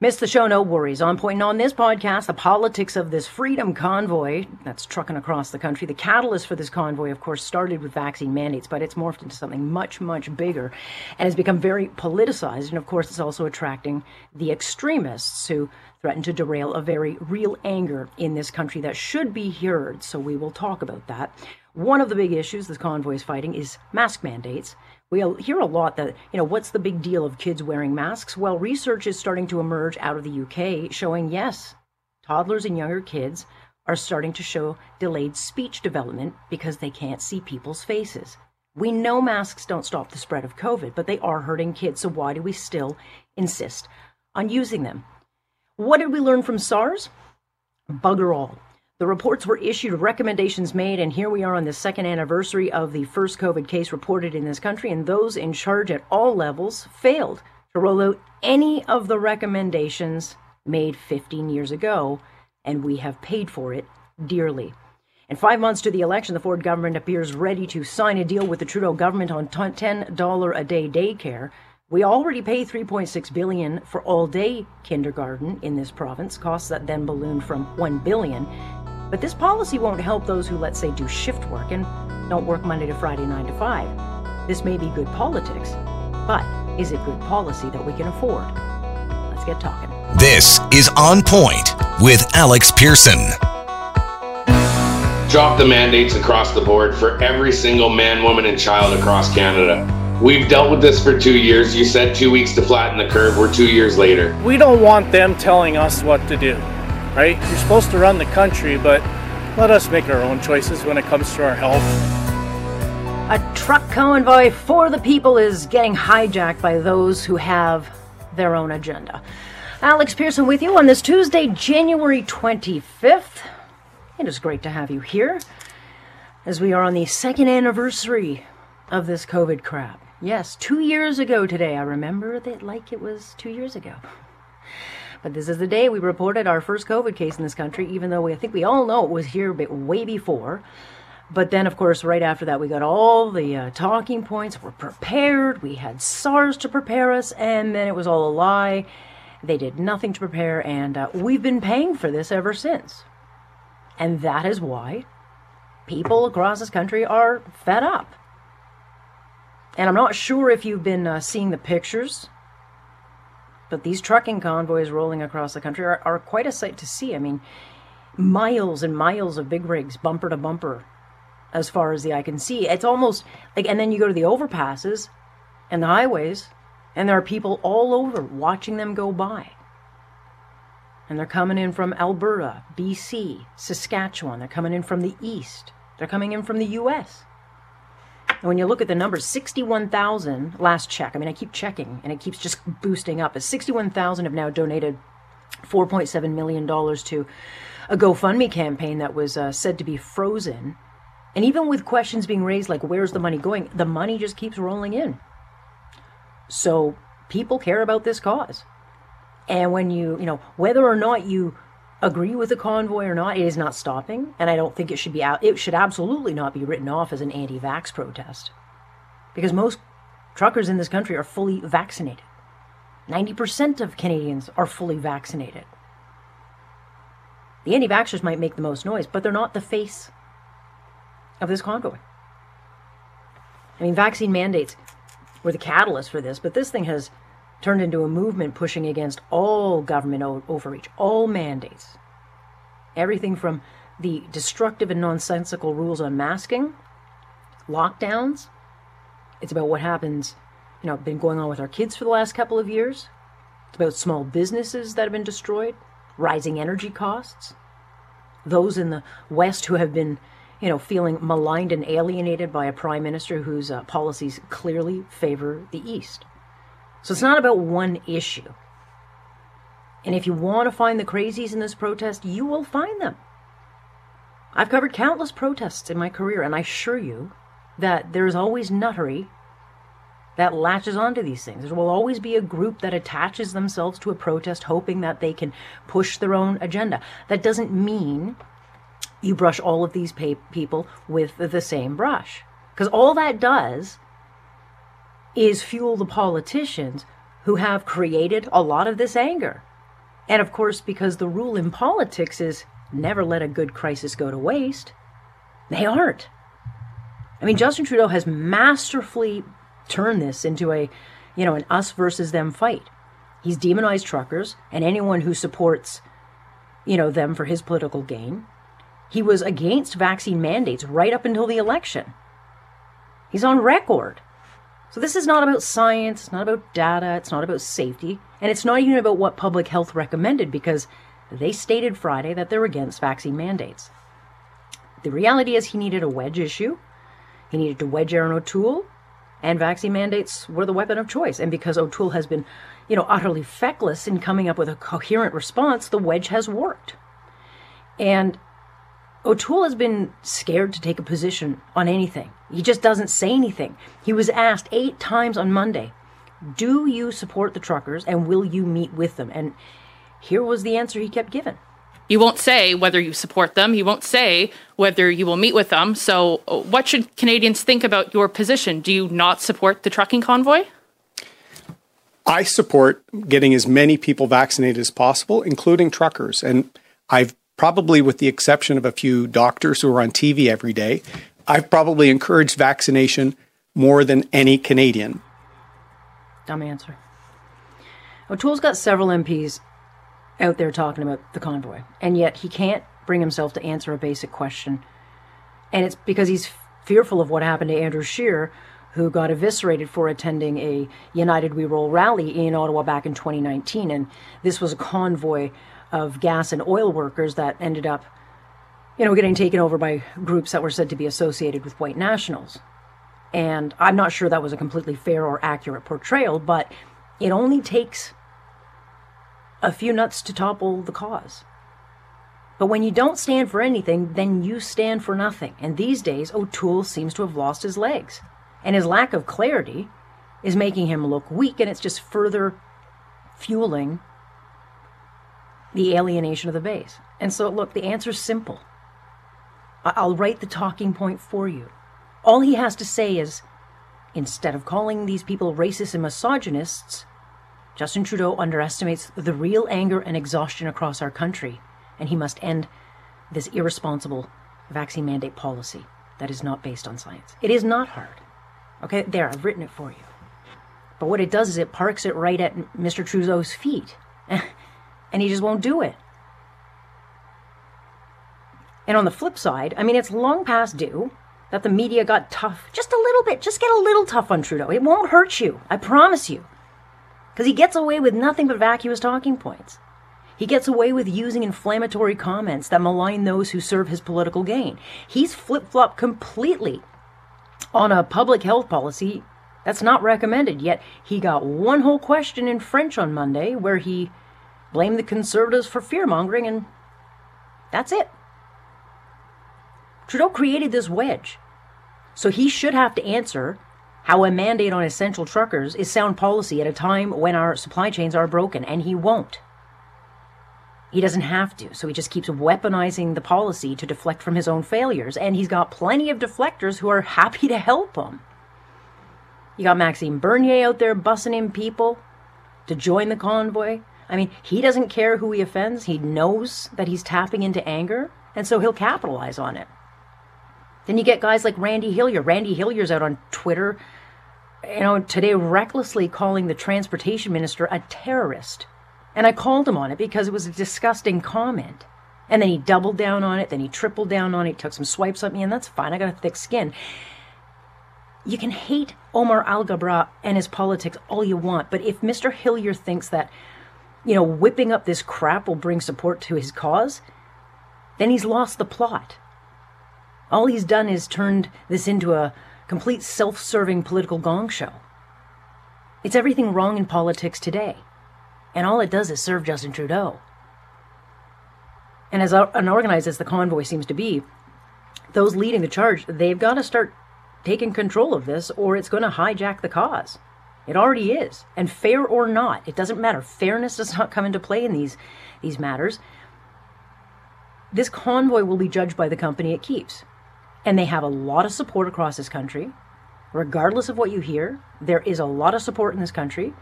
Miss the show, no worries. On point on this podcast, the politics of this freedom convoy that's trucking across the country. The catalyst for this convoy, of course, started with vaccine mandates, but it's morphed into something much, much bigger and has become very politicized. And of course, it's also attracting the extremists who threaten to derail a very real anger in this country that should be heard. So we will talk about that. One of the big issues this convoy is fighting is mask mandates. We hear a lot that, you know, what's the big deal of kids wearing masks? Well, research is starting to emerge out of the UK showing yes, toddlers and younger kids are starting to show delayed speech development because they can't see people's faces. We know masks don't stop the spread of COVID, but they are hurting kids, so why do we still insist on using them? What did we learn from SARS? Bugger all. The reports were issued, recommendations made, and here we are on the second anniversary of the first COVID case reported in this country, and those in charge at all levels failed to roll out any of the recommendations made 15 years ago, and we have paid for it dearly. And five months to the election, the Ford government appears ready to sign a deal with the Trudeau government on $10 a day daycare. We already pay 3.6 billion for all-day kindergarten in this province, costs that then ballooned from 1 billion but this policy won't help those who, let's say, do shift work and don't work Monday to Friday, 9 to 5. This may be good politics, but is it good policy that we can afford? Let's get talking. This is On Point with Alex Pearson. Drop the mandates across the board for every single man, woman, and child across Canada. We've dealt with this for two years. You said two weeks to flatten the curve. We're two years later. We don't want them telling us what to do right? You're supposed to run the country, but let us make our own choices when it comes to our health. A truck convoy for the people is getting hijacked by those who have their own agenda. Alex Pearson with you on this Tuesday, January 25th. It is great to have you here as we are on the second anniversary of this COVID crap. Yes, two years ago today. I remember it like it was two years ago. But this is the day we reported our first COVID case in this country, even though we, I think we all know it was here way before. But then, of course, right after that, we got all the uh, talking points. We're prepared. We had SARS to prepare us, and then it was all a lie. They did nothing to prepare, and uh, we've been paying for this ever since. And that is why people across this country are fed up. And I'm not sure if you've been uh, seeing the pictures but these trucking convoys rolling across the country are, are quite a sight to see. I mean, miles and miles of big rigs, bumper to bumper, as far as the eye can see. It's almost like, and then you go to the overpasses and the highways, and there are people all over watching them go by. And they're coming in from Alberta, BC, Saskatchewan. They're coming in from the east. They're coming in from the US. And when you look at the numbers, 61,000 last check. I mean, I keep checking and it keeps just boosting up. As 61,000 have now donated 4.7 million dollars to a GoFundMe campaign that was uh, said to be frozen. And even with questions being raised like where's the money going, the money just keeps rolling in. So people care about this cause. And when you, you know, whether or not you agree with the convoy or not, it is not stopping, and I don't think it should be out. It should absolutely not be written off as an anti-vax protest, because most truckers in this country are fully vaccinated. Ninety percent of Canadians are fully vaccinated. The anti-vaxxers might make the most noise, but they're not the face of this convoy. I mean, vaccine mandates were the catalyst for this, but this thing has turned into a movement pushing against all government overreach, all mandates. Everything from the destructive and nonsensical rules on masking, lockdowns. It's about what happens, you know, been going on with our kids for the last couple of years. It's about small businesses that have been destroyed, rising energy costs, those in the West who have been, you know, feeling maligned and alienated by a prime minister whose uh, policies clearly favor the East. So it's not about one issue. And if you want to find the crazies in this protest, you will find them. I've covered countless protests in my career, and I assure you that there's always nuttery that latches onto these things. There will always be a group that attaches themselves to a protest hoping that they can push their own agenda. That doesn't mean you brush all of these people with the same brush. Because all that does is fuel the politicians who have created a lot of this anger. And of course, because the rule in politics is never let a good crisis go to waste, they aren't. I mean, Justin Trudeau has masterfully turned this into a, you know, an us versus them fight. He's demonized truckers and anyone who supports, you know, them for his political gain. He was against vaccine mandates right up until the election. He's on record. So this is not about science, it's not about data, it's not about safety, and it's not even about what public health recommended because they stated Friday that they're against vaccine mandates. The reality is he needed a wedge issue. He needed to wedge Erin O'Toole and vaccine mandates were the weapon of choice. And because O'Toole has been, you know, utterly feckless in coming up with a coherent response, the wedge has worked. And O'Toole has been scared to take a position on anything. He just doesn't say anything. He was asked eight times on Monday, Do you support the truckers and will you meet with them? And here was the answer he kept giving. You won't say whether you support them. You won't say whether you will meet with them. So, uh, what should Canadians think about your position? Do you not support the trucking convoy? I support getting as many people vaccinated as possible, including truckers. And I've probably, with the exception of a few doctors who are on TV every day, I've probably encouraged vaccination more than any Canadian. Dumb answer. O'Toole's got several MPs out there talking about the convoy, and yet he can't bring himself to answer a basic question. And it's because he's fearful of what happened to Andrew Scheer, who got eviscerated for attending a United We Roll rally in Ottawa back in 2019. And this was a convoy of gas and oil workers that ended up, you know, getting taken over by groups that were said to be associated with white nationals. And I'm not sure that was a completely fair or accurate portrayal, but it only takes a few nuts to topple the cause. But when you don't stand for anything, then you stand for nothing. And these days, O'Toole seems to have lost his legs. And his lack of clarity is making him look weak, and it's just further fueling the alienation of the base. And so, look, the answer's simple. I'll write the talking point for you. All he has to say is instead of calling these people racist and misogynists, Justin Trudeau underestimates the real anger and exhaustion across our country, and he must end this irresponsible vaccine mandate policy that is not based on science. It is not hard. Okay, there, I've written it for you. But what it does is it parks it right at Mr. Trudeau's feet, and he just won't do it. And on the flip side, I mean, it's long past due that the media got tough just a little bit. Just get a little tough on Trudeau. It won't hurt you. I promise you because he gets away with nothing but vacuous talking points. He gets away with using inflammatory comments that malign those who serve his political gain. He's flip flopped completely on a public health policy that's not recommended, yet he got one whole question in French on Monday where he blamed the conservatives for fear mongering, and that's it. Trudeau created this wedge. So he should have to answer how a mandate on essential truckers is sound policy at a time when our supply chains are broken, and he won't. He doesn't have to, so he just keeps weaponizing the policy to deflect from his own failures, and he's got plenty of deflectors who are happy to help him. You got Maxime Bernier out there bussing in people to join the convoy. I mean, he doesn't care who he offends. He knows that he's tapping into anger, and so he'll capitalize on it. Then you get guys like Randy Hillier. Randy Hillier's out on Twitter you know, today recklessly calling the transportation minister a terrorist. And I called him on it because it was a disgusting comment. And then he doubled down on it, then he tripled down on it, took some swipes at me, and that's fine. I got a thick skin. You can hate Omar Alghabra and his politics all you want, but if Mr. Hillier thinks that, you know, whipping up this crap will bring support to his cause, then he's lost the plot. All he's done is turned this into a complete self serving political gong show. It's everything wrong in politics today, and all it does is serve Justin Trudeau. And as unorganized as the convoy seems to be, those leading the charge, they've got to start taking control of this or it's going to hijack the cause. It already is. And fair or not, it doesn't matter. Fairness does not come into play in these these matters. This convoy will be judged by the company it keeps. And they have a lot of support across this country. Regardless of what you hear, there is a lot of support in this country.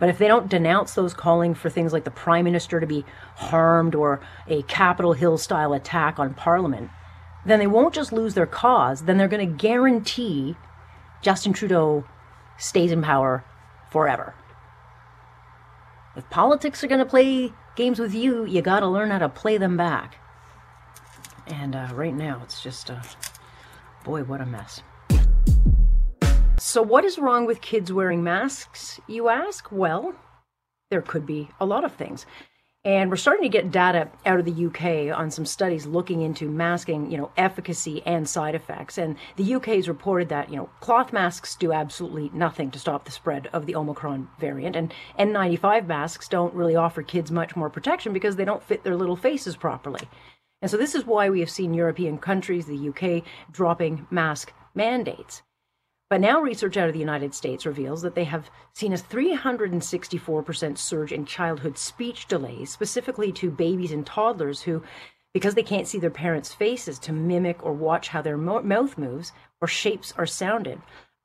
But if they don't denounce those calling for things like the prime minister to be harmed or a Capitol Hill style attack on parliament, then they won't just lose their cause, then they're going to guarantee Justin Trudeau stays in power forever. If politics are going to play games with you, you got to learn how to play them back. And uh, right now, it's just, uh, boy, what a mess. So, what is wrong with kids wearing masks, you ask? Well, there could be a lot of things. And we're starting to get data out of the UK on some studies looking into masking, you know, efficacy and side effects. And the UK has reported that, you know, cloth masks do absolutely nothing to stop the spread of the Omicron variant. And N95 masks don't really offer kids much more protection because they don't fit their little faces properly. And so this is why we have seen European countries, the UK, dropping mask mandates. But now research out of the United States reveals that they have seen a 364% surge in childhood speech delays, specifically to babies and toddlers who, because they can't see their parents' faces to mimic or watch how their mo- mouth moves or shapes are sounded,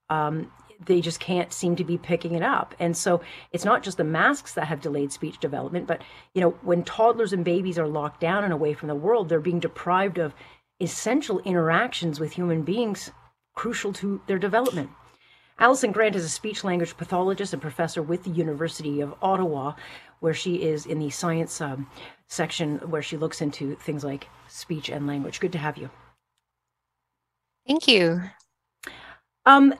um, they just can't seem to be picking it up. And so it's not just the masks that have delayed speech development, but you know, when toddlers and babies are locked down and away from the world, they're being deprived of essential interactions with human beings crucial to their development. Alison Grant is a speech language pathologist and professor with the University of Ottawa, where she is in the science um, section where she looks into things like speech and language. Good to have you. Thank you. Um,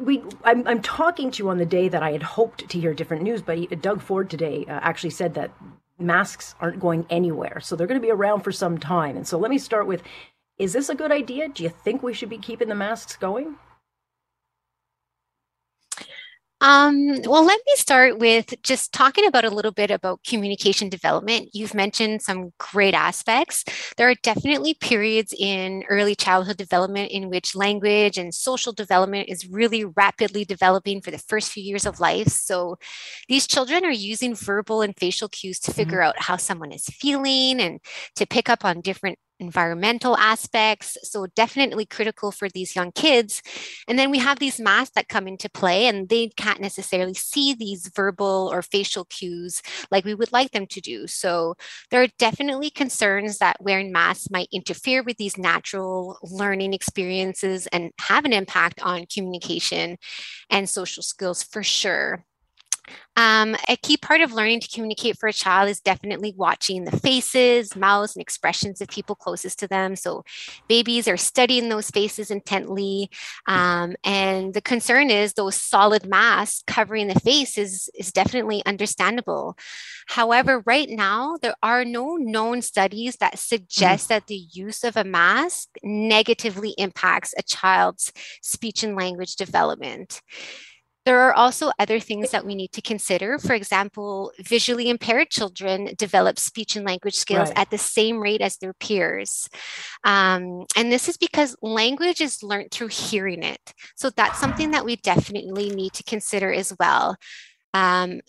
we, I'm, I'm, talking to you on the day that I had hoped to hear different news, but Doug Ford today uh, actually said that masks aren't going anywhere, so they're going to be around for some time. And so let me start with is this a good idea? Do you think we should be keeping the masks going? Um, well, let me start with just talking about a little bit about communication development. You've mentioned some great aspects. There are definitely periods in early childhood development in which language and social development is really rapidly developing for the first few years of life. So these children are using verbal and facial cues to figure mm-hmm. out how someone is feeling and to pick up on different environmental aspects. So, definitely critical for these young kids. And then we have these masks that come into play, and they can't necessarily see these verbal or facial cues like we would like them to do. So, there are definitely concerns that wearing masks might interfere with these natural learning experiences and have an impact on communication and social skills for sure. Um, a key part of learning to communicate for a child is definitely watching the faces, mouths, and expressions of people closest to them. So, babies are studying those faces intently. Um, and the concern is those solid masks covering the face is, is definitely understandable. However, right now, there are no known studies that suggest mm-hmm. that the use of a mask negatively impacts a child's speech and language development. There are also other things that we need to consider. For example, visually impaired children develop speech and language skills right. at the same rate as their peers. Um, and this is because language is learned through hearing it. So that's something that we definitely need to consider as well. Um,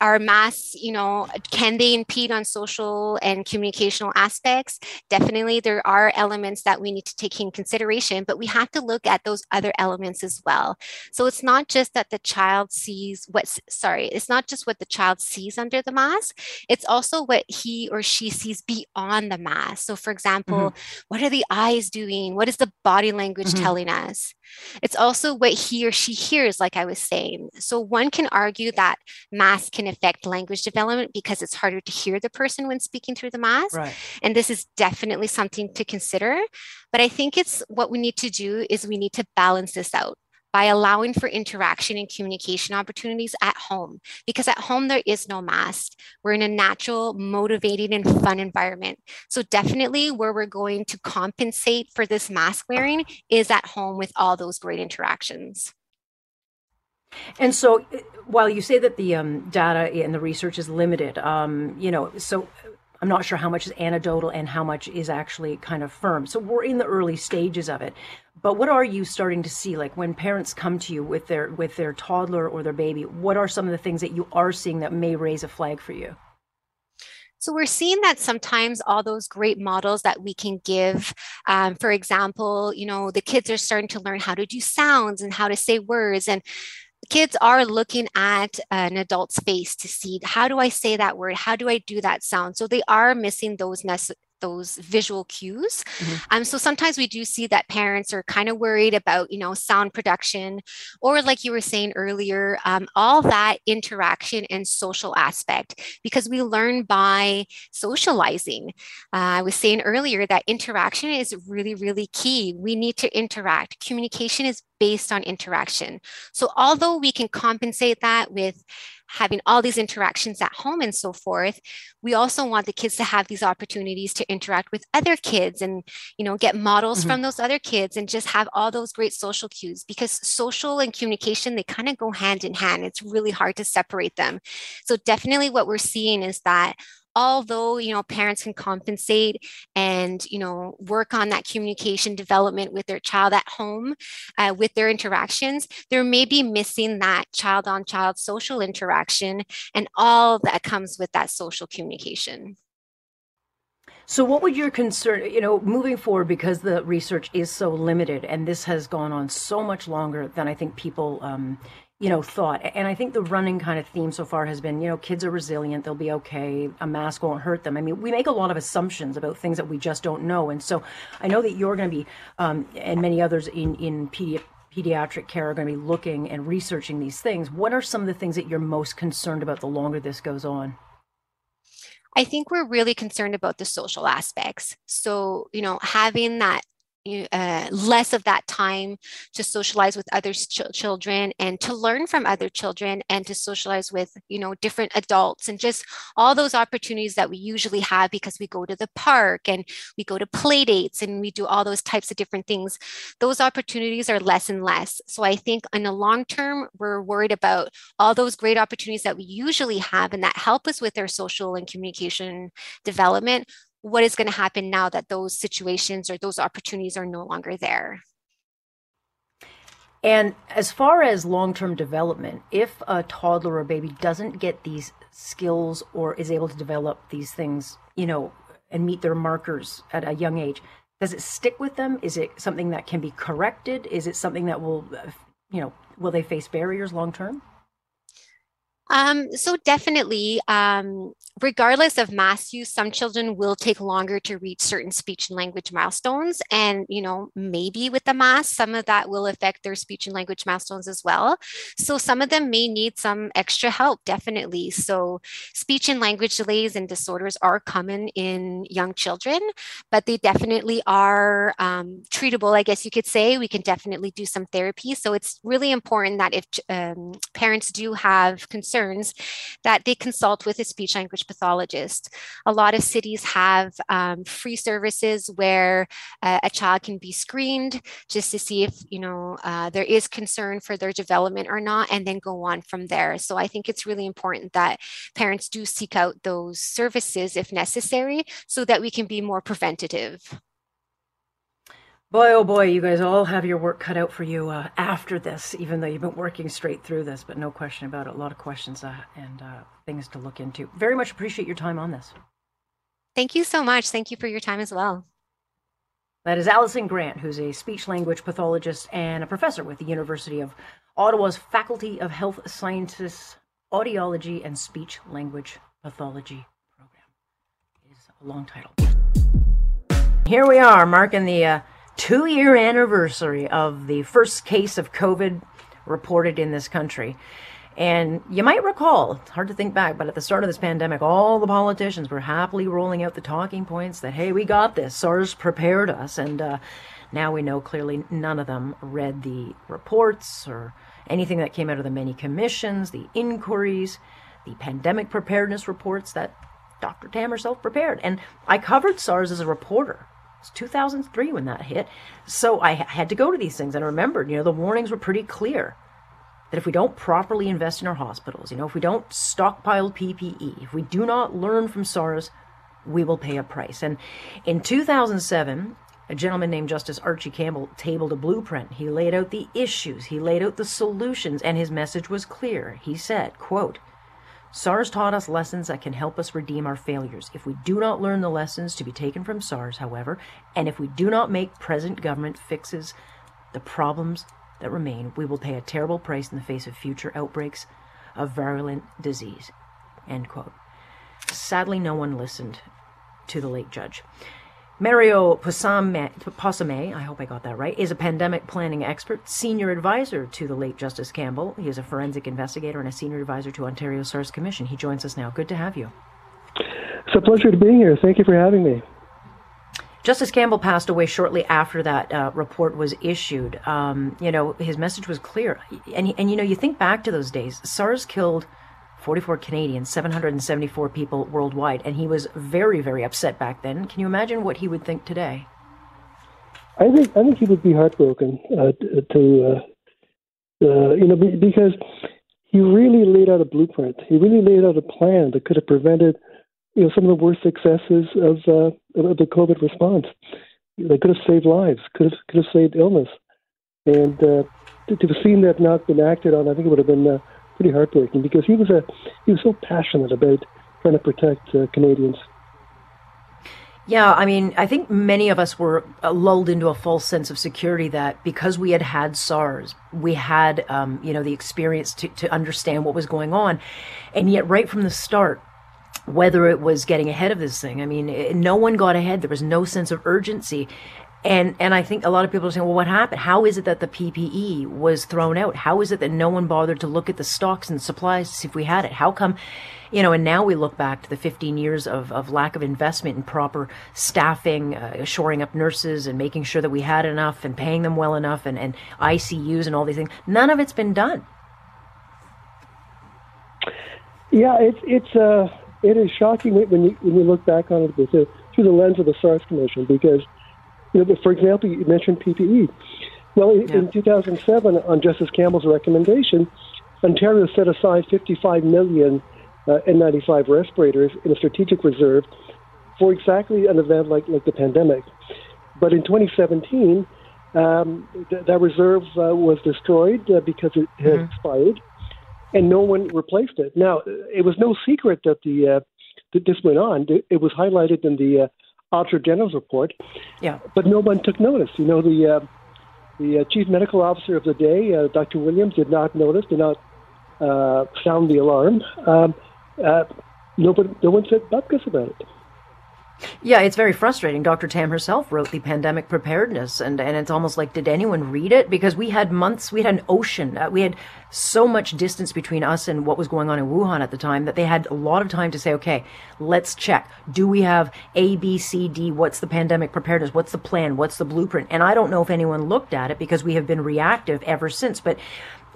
our masks, you know, can they impede on social and communicational aspects? Definitely, there are elements that we need to take in consideration, but we have to look at those other elements as well. So it's not just that the child sees what's, sorry, it's not just what the child sees under the mask, it's also what he or she sees beyond the mask. So, for example, mm-hmm. what are the eyes doing? What is the body language mm-hmm. telling us? It's also what he or she hears, like I was saying. So one can argue that mask can affect language development because it's harder to hear the person when speaking through the mask. Right. And this is definitely something to consider. But I think it's what we need to do is we need to balance this out by allowing for interaction and communication opportunities at home. Because at home, there is no mask. We're in a natural, motivating, and fun environment. So, definitely, where we're going to compensate for this mask wearing is at home with all those great interactions. And so, while you say that the um, data and the research is limited, um, you know, so I'm not sure how much is anecdotal and how much is actually kind of firm. So we're in the early stages of it. But what are you starting to see like when parents come to you with their with their toddler or their baby? What are some of the things that you are seeing that may raise a flag for you? So we're seeing that sometimes all those great models that we can give, um, for example, you know, the kids are starting to learn how to do sounds and how to say words. And kids are looking at an adult's face to see how do I say that word? How do I do that sound? So they are missing those those visual cues. Mm-hmm. Um, so sometimes we do see that parents are kind of worried about, you know, sound production, or like you were saying earlier, um, all that interaction and social aspect, because we learn by socializing. Uh, I was saying earlier that interaction is really, really key. We need to interact. Communication is based on interaction. So although we can compensate that with having all these interactions at home and so forth we also want the kids to have these opportunities to interact with other kids and you know get models mm-hmm. from those other kids and just have all those great social cues because social and communication they kind of go hand in hand it's really hard to separate them so definitely what we're seeing is that although you know parents can compensate and you know work on that communication development with their child at home uh, with their interactions there may be missing that child on child social interaction and all that comes with that social communication. So, what would your concern, you know, moving forward, because the research is so limited and this has gone on so much longer than I think people, um, you know, thought. And I think the running kind of theme so far has been, you know, kids are resilient, they'll be okay, a mask won't hurt them. I mean, we make a lot of assumptions about things that we just don't know. And so I know that you're going to be, um, and many others in, in pedi- pediatric care are going to be looking and researching these things. What are some of the things that you're most concerned about the longer this goes on? I think we're really concerned about the social aspects. So, you know, having that uh, less of that time to socialize with other ch- children and to learn from other children and to socialize with you know different adults and just all those opportunities that we usually have because we go to the park and we go to play dates and we do all those types of different things. Those opportunities are less and less. So i think in the long term we're worried about all those great opportunities that we usually have and that help us with our social and communication development what is going to happen now that those situations or those opportunities are no longer there. And as far as long term development, if a toddler or baby doesn't get these skills or is able to develop these things, you know, and meet their markers at a young age, does it stick with them? Is it something that can be corrected? Is it something that will, you know, will they face barriers long term? Um, so definitely, um, regardless of mass use, some children will take longer to reach certain speech and language milestones. And, you know, maybe with the mass, some of that will affect their speech and language milestones as well. So some of them may need some extra help, definitely. So speech and language delays and disorders are common in young children, but they definitely are um, treatable, I guess you could say. We can definitely do some therapy. So it's really important that if um, parents do have concerns, concerns that they consult with a speech language pathologist. A lot of cities have um, free services where uh, a child can be screened just to see if you know uh, there is concern for their development or not, and then go on from there. So I think it's really important that parents do seek out those services if necessary, so that we can be more preventative. Boy, oh boy, you guys all have your work cut out for you uh, after this, even though you've been working straight through this, but no question about it. A lot of questions uh, and uh, things to look into. Very much appreciate your time on this. Thank you so much. Thank you for your time as well. That is Allison Grant, who's a speech language pathologist and a professor with the University of Ottawa's Faculty of Health Sciences, Audiology, and Speech Language Pathology program. It is a long title. Here we are, marking the uh, two year anniversary of the first case of COVID reported in this country. And you might recall, it's hard to think back, but at the start of this pandemic, all the politicians were happily rolling out the talking points that, hey, we got this, SARS prepared us. And uh, now we know clearly none of them read the reports or anything that came out of the many commissions, the inquiries, the pandemic preparedness reports that Dr. Tam herself prepared. And I covered SARS as a reporter it's 2003 when that hit. So I had to go to these things and I remembered, you know, the warnings were pretty clear that if we don't properly invest in our hospitals, you know, if we don't stockpile PPE, if we do not learn from SARS, we will pay a price. And in 2007, a gentleman named Justice Archie Campbell tabled a blueprint. He laid out the issues, he laid out the solutions, and his message was clear. He said, quote, SARS taught us lessons that can help us redeem our failures. If we do not learn the lessons to be taken from SARS, however, and if we do not make present government fixes the problems that remain, we will pay a terrible price in the face of future outbreaks of virulent disease. End quote. Sadly, no one listened to the late judge. Mario Possamai, I hope I got that right, is a pandemic planning expert, senior advisor to the late Justice Campbell. He is a forensic investigator and a senior advisor to Ontario SARS Commission. He joins us now. Good to have you. It's a pleasure to be here. Thank you for having me. Justice Campbell passed away shortly after that uh, report was issued. Um, you know, his message was clear. And, and, you know, you think back to those days, SARS killed 44 Canadians, 774 people worldwide, and he was very, very upset back then. Can you imagine what he would think today? I think I think he would be heartbroken uh, to uh, uh, you know because he really laid out a blueprint. He really laid out a plan that could have prevented you know some of the worst successes of, uh, of the COVID response. They could have saved lives, could have could have saved illness, and uh, to, to have seen that not been acted on, I think it would have been uh, pretty heartbreaking because he was a he was so passionate about trying to protect uh, Canadians. Yeah, I mean, I think many of us were uh, lulled into a false sense of security that because we had had SARS, we had, um, you know, the experience to, to understand what was going on. And yet, right from the start, whether it was getting ahead of this thing, I mean, no one got ahead. There was no sense of urgency. And and I think a lot of people are saying, well, what happened? How is it that the PPE was thrown out? How is it that no one bothered to look at the stocks and supplies to see if we had it? How come, you know? And now we look back to the 15 years of, of lack of investment in proper staffing, uh, shoring up nurses, and making sure that we had enough, and paying them well enough, and, and ICUs and all these things. None of it's been done. Yeah, it's it's uh it is shocking when you when you look back on it through the lens of the SARS Commission because you know, for example, you mentioned PPE. Well, yeah. in 2007, on Justice Campbell's recommendation, Ontario set aside 55 million uh, N95 respirators in a strategic reserve for exactly an event like, like the pandemic. But in 2017, um, th- that reserve uh, was destroyed uh, because it had mm-hmm. expired, and no one replaced it. Now, it was no secret that the uh, that this went on. It was highlighted in the uh, Auditor General's report. Yeah. But no one took notice. You know, the uh, the uh, chief medical officer of the day, uh, Dr. Williams, did not notice, did not uh, sound the alarm. Um, uh, nobody, no one said bupkis about it. Yeah, it's very frustrating. Dr. Tam herself wrote the pandemic preparedness, and, and it's almost like, did anyone read it? Because we had months, we had an ocean, uh, we had so much distance between us and what was going on in Wuhan at the time that they had a lot of time to say, okay, let's check. Do we have A, B, C, D? What's the pandemic preparedness? What's the plan? What's the blueprint? And I don't know if anyone looked at it because we have been reactive ever since. But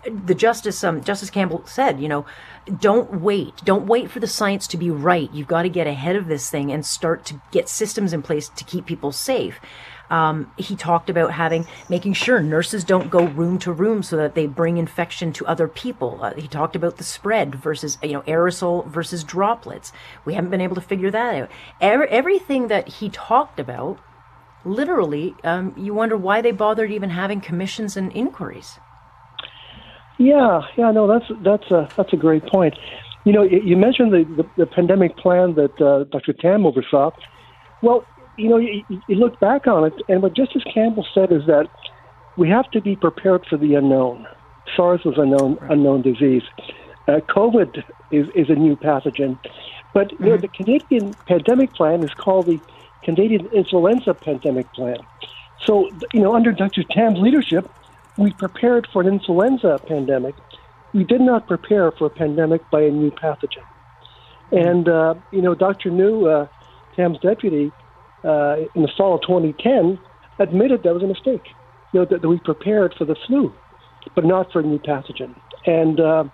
the justice um, Justice Campbell said, you know, don't wait. Don't wait for the science to be right. You've got to get ahead of this thing and start to get systems in place to keep people safe. Um, he talked about having making sure nurses don't go room to room so that they bring infection to other people. Uh, he talked about the spread versus you know aerosol versus droplets. We haven't been able to figure that out. Every, everything that he talked about, literally, um, you wonder why they bothered even having commissions and inquiries. Yeah, yeah, no, that's that's a that's a great point. You know, you mentioned the the, the pandemic plan that uh, Dr. Tam oversaw. Well, you know, you, you look back on it, and what Justice Campbell said is that we have to be prepared for the unknown. SARS was a known unknown disease. Uh, COVID is is a new pathogen, but mm-hmm. you know, the Canadian pandemic plan is called the Canadian Influenza Pandemic Plan. So, you know, under Dr. Tam's leadership, we prepared for an influenza pandemic. We did not prepare for a pandemic by a new pathogen. And, uh, you know, Dr. New, uh, Tam's deputy, uh, in the fall of 2010, admitted that was a mistake. You know, that, that we prepared for the flu, but not for a new pathogen. And uh,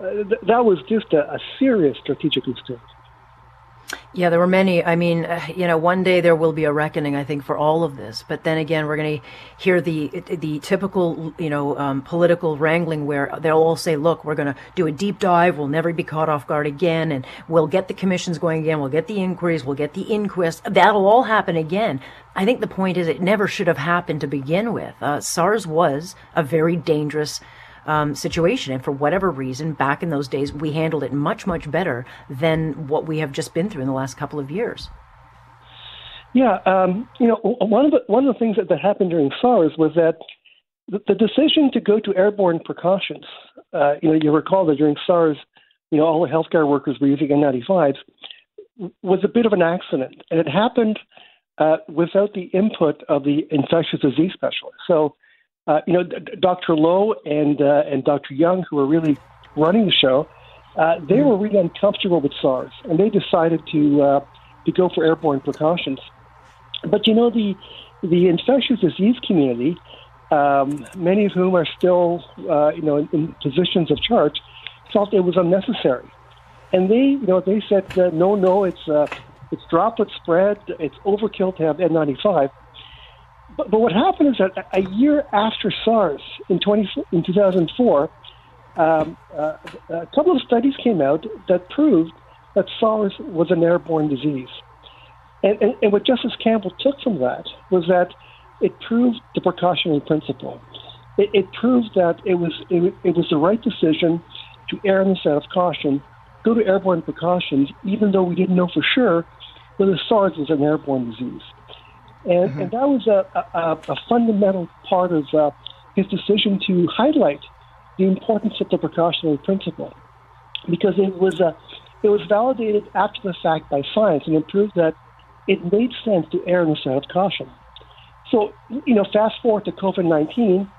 th- that was just a, a serious strategic mistake. Yeah, there were many. I mean, uh, you know, one day there will be a reckoning, I think, for all of this. But then again, we're going to hear the the typical, you know, um, political wrangling where they'll all say, "Look, we're going to do a deep dive. We'll never be caught off guard again, and we'll get the commissions going again. We'll get the inquiries. We'll get the inquest. That'll all happen again." I think the point is, it never should have happened to begin with. Uh, SARS was a very dangerous um, situation. And for whatever reason, back in those days, we handled it much, much better than what we have just been through in the last couple of years. Yeah, um, you know, one of the one of the things that, that happened during SARS was that the, the decision to go to airborne precautions. Uh, you know, you recall that during SARS, you know, all the healthcare workers were using N95s was a bit of an accident, and it happened uh, without the input of the infectious disease specialist. So uh, you know, Dr. Low and uh, and Dr. Young, who are really running the show, uh, they mm-hmm. were really uncomfortable with SARS, and they decided to uh, to go for airborne precautions. But you know, the the infectious disease community, um, many of whom are still uh, you know in, in, positions of charge, felt it was unnecessary, and they you know they said uh, no, no, it's uh, it's droplet spread, it's overkill to have N95. But, but what happened is that a year after SARS in, 20, in 2004, um, uh, a couple of studies came out that proved that SARS was an airborne disease. And, and, and what Justice Campbell took from that was that it proved the precautionary principle. It, it proved that it was it, it was the right decision to err on the side of caution, go to airborne precautions, even though we didn't know for sure whether SARS was an airborne disease. And, mm-hmm. and that was a, a, a fundamental part of uh, his decision to highlight the importance of the precautionary principle because it was, uh, it was validated after the fact by science and it proved that it made sense to err on the side of caution. So, you know, fast forward to COVID 19,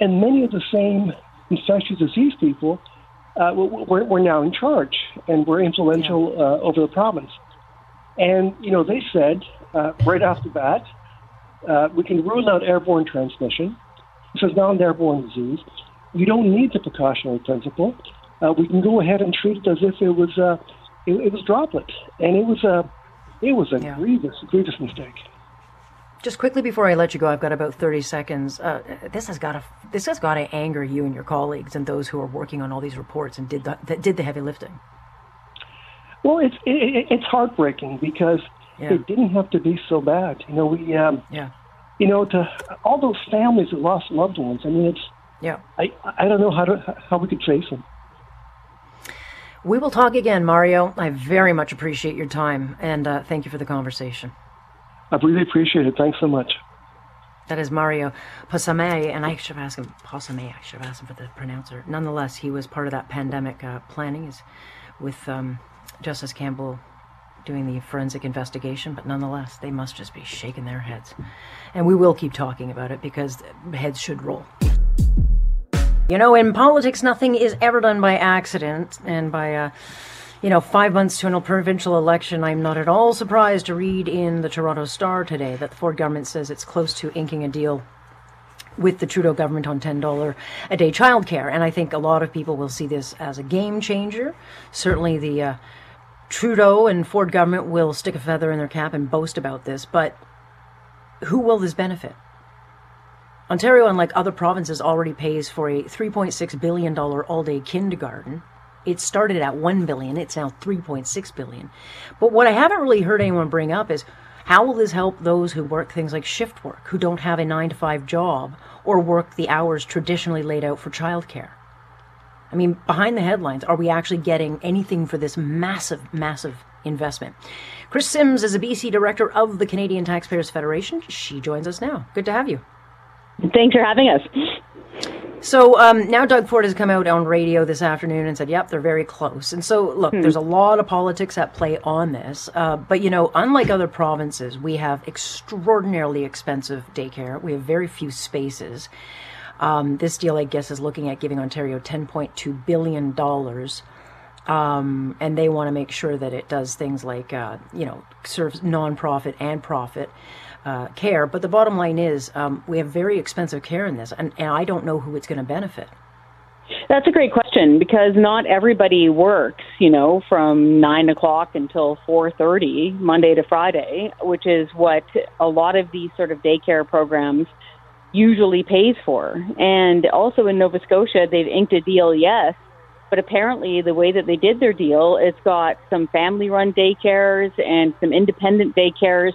and many of the same infectious disease people uh, were, were now in charge and were influential yeah. uh, over the province. And, you know, they said uh, right off the bat, uh, we can rule out airborne transmission. This is not an airborne disease. We don't need the precautionary principle. Uh, we can go ahead and treat it as if it was uh, it, it was droplet, and it was a it was a yeah. grievous grievous mistake. Just quickly before I let you go, I've got about thirty seconds. Uh, this has got to this has got to anger you and your colleagues and those who are working on all these reports and did the, that did the heavy lifting. Well, it's it, it's heartbreaking because yeah. it didn't have to be so bad. You know, we um, yeah. You know, to all those families that lost loved ones. I mean, it's yeah. I I don't know how to how we could face them. We will talk again, Mario. I very much appreciate your time and uh, thank you for the conversation. I really appreciate it. Thanks so much. That is Mario Possamai, and I should have asked him Possamai. I should have asked him for the pronouncer. Nonetheless, he was part of that pandemic uh, planning is with um, Justice Campbell doing the forensic investigation, but nonetheless, they must just be shaking their heads. And we will keep talking about it because heads should roll. You know, in politics, nothing is ever done by accident, and by, uh, you know, five months to a provincial election, I'm not at all surprised to read in the Toronto Star today that the Ford government says it's close to inking a deal with the Trudeau government on $10 a day childcare. And I think a lot of people will see this as a game changer. Certainly the uh, Trudeau and Ford government will stick a feather in their cap and boast about this, but who will this benefit? Ontario, unlike other provinces, already pays for a $3.6 billion all-day kindergarten. It started at 1 billion. It's now 3.6 billion. But what I haven't really heard anyone bring up is how will this help those who work things like shift work, who don't have a 9 to 5 job or work the hours traditionally laid out for childcare? I mean, behind the headlines, are we actually getting anything for this massive, massive investment? Chris Sims is a BC director of the Canadian Taxpayers Federation. She joins us now. Good to have you. Thanks for having us. So um, now Doug Ford has come out on radio this afternoon and said, "Yep, they're very close." And so, look, hmm. there's a lot of politics at play on this. Uh, but you know, unlike other provinces, we have extraordinarily expensive daycare. We have very few spaces. Um, this deal, I guess, is looking at giving Ontario $10.2 billion. Um, and they want to make sure that it does things like, uh, you know, serves nonprofit and profit uh, care. But the bottom line is, um, we have very expensive care in this, and, and I don't know who it's going to benefit. That's a great question because not everybody works, you know, from nine o'clock until four thirty, Monday to Friday, which is what a lot of these sort of daycare programs usually pays for. And also in Nova Scotia, they've inked a deal, yes, but apparently the way that they did their deal, it's got some family-run daycares and some independent daycares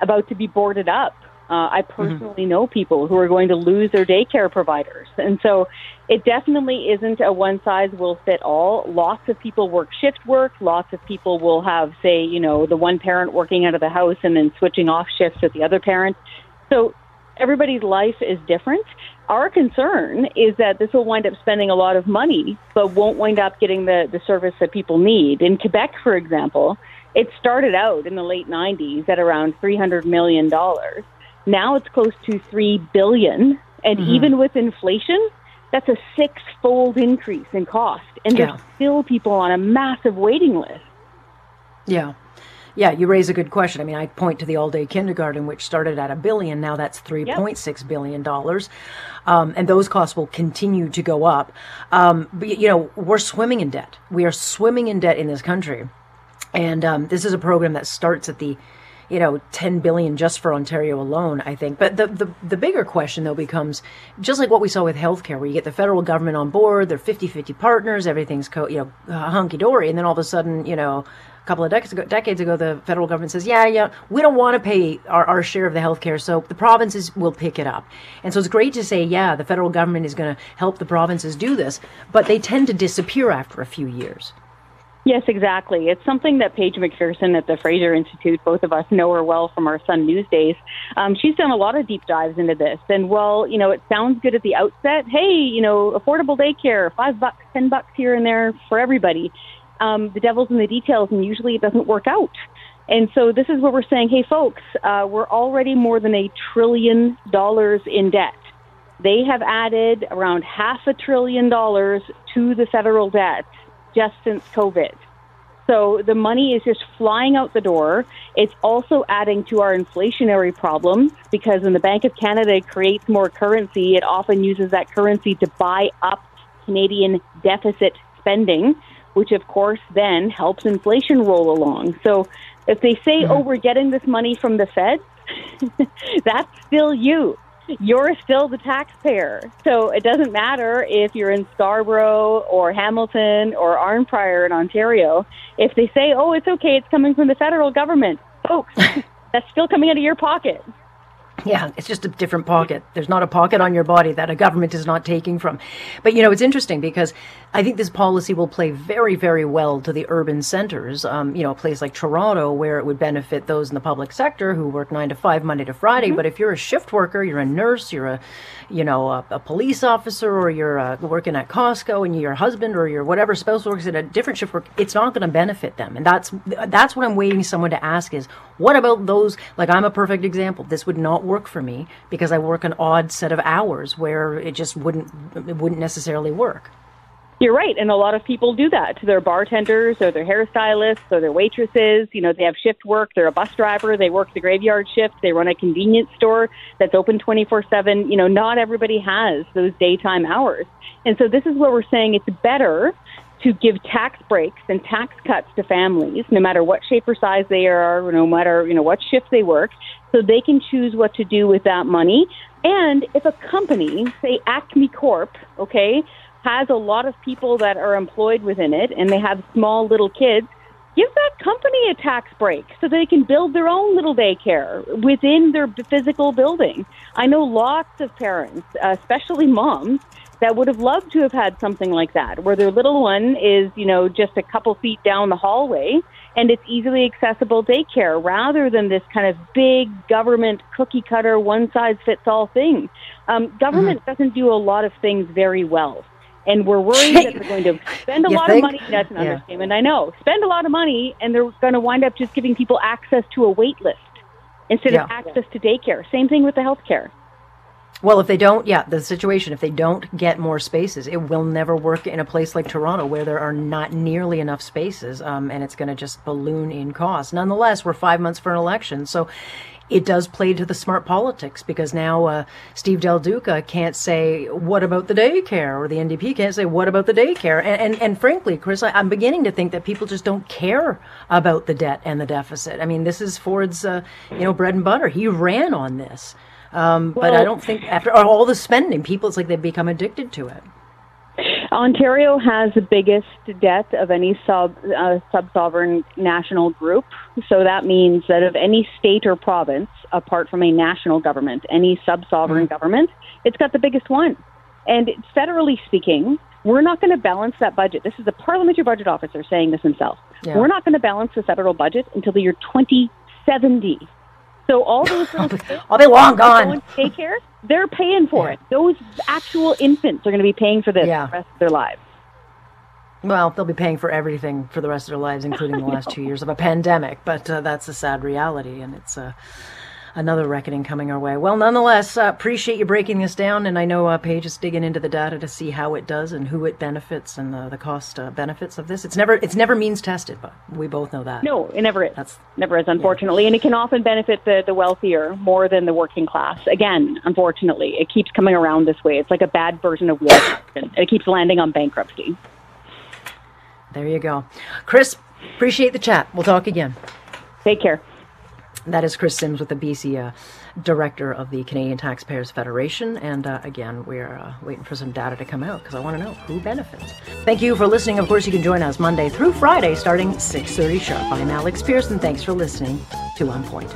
about to be boarded up. Uh, I mm-hmm. personally mm-hmm. know people who are going to lose their daycare providers. And so it definitely isn't a one size will fit all. Lots of people work shift work. Lots of people will have, say, you know, the one parent working out of the house and then switching off shifts with the other parent. So everybody's life is different. Our concern is that this will wind up spending a lot of money, but won't wind up getting the, the service that people need. In Quebec, for example, it started out in the late 90s at around $300 million. Now it's close to 3 billion. and mm-hmm. even with inflation, that's a six-fold increase in cost, and yeah. there's still people on a massive waiting list. Yeah. Yeah, you raise a good question. I mean, I point to the all day kindergarten, which started at a billion. Now that's three point six billion dollars. Um, and those costs will continue to go up. Um, but, you know, we're swimming in debt. We are swimming in debt in this country. And um, this is a program that starts at the you know, 10 billion just for Ontario alone, I think. But the, the, the bigger question though becomes just like what we saw with healthcare, where you get the federal government on board, they're 50-50 partners, everything's co- you know, hunky dory. And then all of a sudden, you know, a couple of decades ago, decades ago, the federal government says, yeah, yeah, we don't want to pay our, our share of the health care, so the provinces will pick it up. And so it's great to say, yeah, the federal government is going to help the provinces do this, but they tend to disappear after a few years. Yes, exactly. It's something that Paige MacPherson at the Fraser Institute, both of us know her well from our Sun News days. Um, she's done a lot of deep dives into this. And while, you know, it sounds good at the outset, hey, you know, affordable daycare, five bucks, ten bucks here and there for everybody, um, the devil's in the details, and usually it doesn't work out. And so this is what we're saying, hey, folks, uh, we're already more than a trillion dollars in debt. They have added around half a trillion dollars to the federal debt just since COVID. So the money is just flying out the door. It's also adding to our inflationary problem because when the Bank of Canada creates more currency, it often uses that currency to buy up Canadian deficit spending, which of course then helps inflation roll along. So if they say, mm-hmm. oh, we're getting this money from the Fed, that's still you you're still the taxpayer. So it doesn't matter if you're in Scarborough or Hamilton or Arnprior in Ontario. If they say, oh, it's okay, it's coming from the federal government, folks, that's still coming out of your pocket. Yeah, it's just a different pocket. There's not a pocket on your body that a government is not taking from. But you know, it's interesting because I think this policy will play very, very well to the urban centers. Um, you know, a place like Toronto where it would benefit those in the public sector who work nine to five, Monday to Friday. Mm-hmm. But if you're a shift worker, you're a nurse, you're a, you know, a, a police officer, or you're uh, working at Costco, and your husband or your whatever spouse works at a different shift work, it's not going to benefit them. And that's that's what I'm waiting someone to ask is, what about those? Like I'm a perfect example. This would not work for me because I work an odd set of hours where it just wouldn't it wouldn't necessarily work. You're right, and a lot of people do that to their bartenders or their hairstylists or their waitresses. You know, they have shift work. They're a bus driver. They work the graveyard shift. They run a convenience store that's open 24/7. You know, not everybody has those daytime hours, and so this is where we're saying it's better to give tax breaks and tax cuts to families, no matter what shape or size they are, no matter you know what shift they work, so they can choose what to do with that money. And if a company, say Acme Corp, okay, has a lot of people that are employed within it, and they have small little kids, give that company a tax break so they can build their own little daycare within their physical building. I know lots of parents, especially moms, that would have loved to have had something like that, where their little one is, you know, just a couple feet down the hallway and it's easily accessible daycare rather than this kind of big government cookie cutter, one size fits all thing. Um, government mm-hmm. doesn't do a lot of things very well. And we're worried that they're going to spend a lot think? of money. That's an yeah. understatement. I know. Spend a lot of money, and they're going to wind up just giving people access to a wait list instead yeah. of access to daycare. Same thing with the health care. Well, if they don't, yeah, the situation, if they don't get more spaces, it will never work in a place like Toronto where there are not nearly enough spaces um, and it's going to just balloon in cost. Nonetheless, we're five months for an election. So it does play to the smart politics because now uh, Steve Del Duca can't say what about the daycare, or the NDP can't say what about the daycare, and and, and frankly, Chris, I, am beginning to think that people just don't care about the debt and the deficit. I mean, this is Ford's uh, you know bread and butter. He ran on this, um, well, but I don't think after all the spending, people it's like they've become addicted to it. Ontario has the biggest debt of any sub uh, sub-sovereign national group. So that means that of any state or province, apart from a national government, any sub-sovereign mm-hmm. government, it's got the biggest one. And federally speaking, we're not going to balance that budget. This is the parliamentary budget officer saying this himself. Yeah. We're not going to balance the federal budget until the year 2070. So all those little I'll be long gone. Daycare, they're paying for yeah. it. Those actual infants are going to be paying for this yeah. the rest of their lives. Well, they'll be paying for everything for the rest of their lives, including the last two years of a pandemic. But uh, that's a sad reality, and it's uh, another reckoning coming our way. Well, nonetheless, uh, appreciate you breaking this down, and I know uh, Paige is digging into the data to see how it does and who it benefits and the, the cost uh, benefits of this. It's never it's never means tested, but we both know that. No, it never is. That's never is, unfortunately, yeah. and it can often benefit the the wealthier more than the working class. Again, unfortunately, it keeps coming around this way. It's like a bad version of war, and it keeps landing on bankruptcy. There you go, Chris. Appreciate the chat. We'll talk again. Take care. That is Chris Sims with the BC uh, director of the Canadian Taxpayers Federation. And uh, again, we're uh, waiting for some data to come out because I want to know who benefits. Thank you for listening. Of course, you can join us Monday through Friday starting 6.30 sharp. I'm Alex Pierson. Thanks for listening to On Point.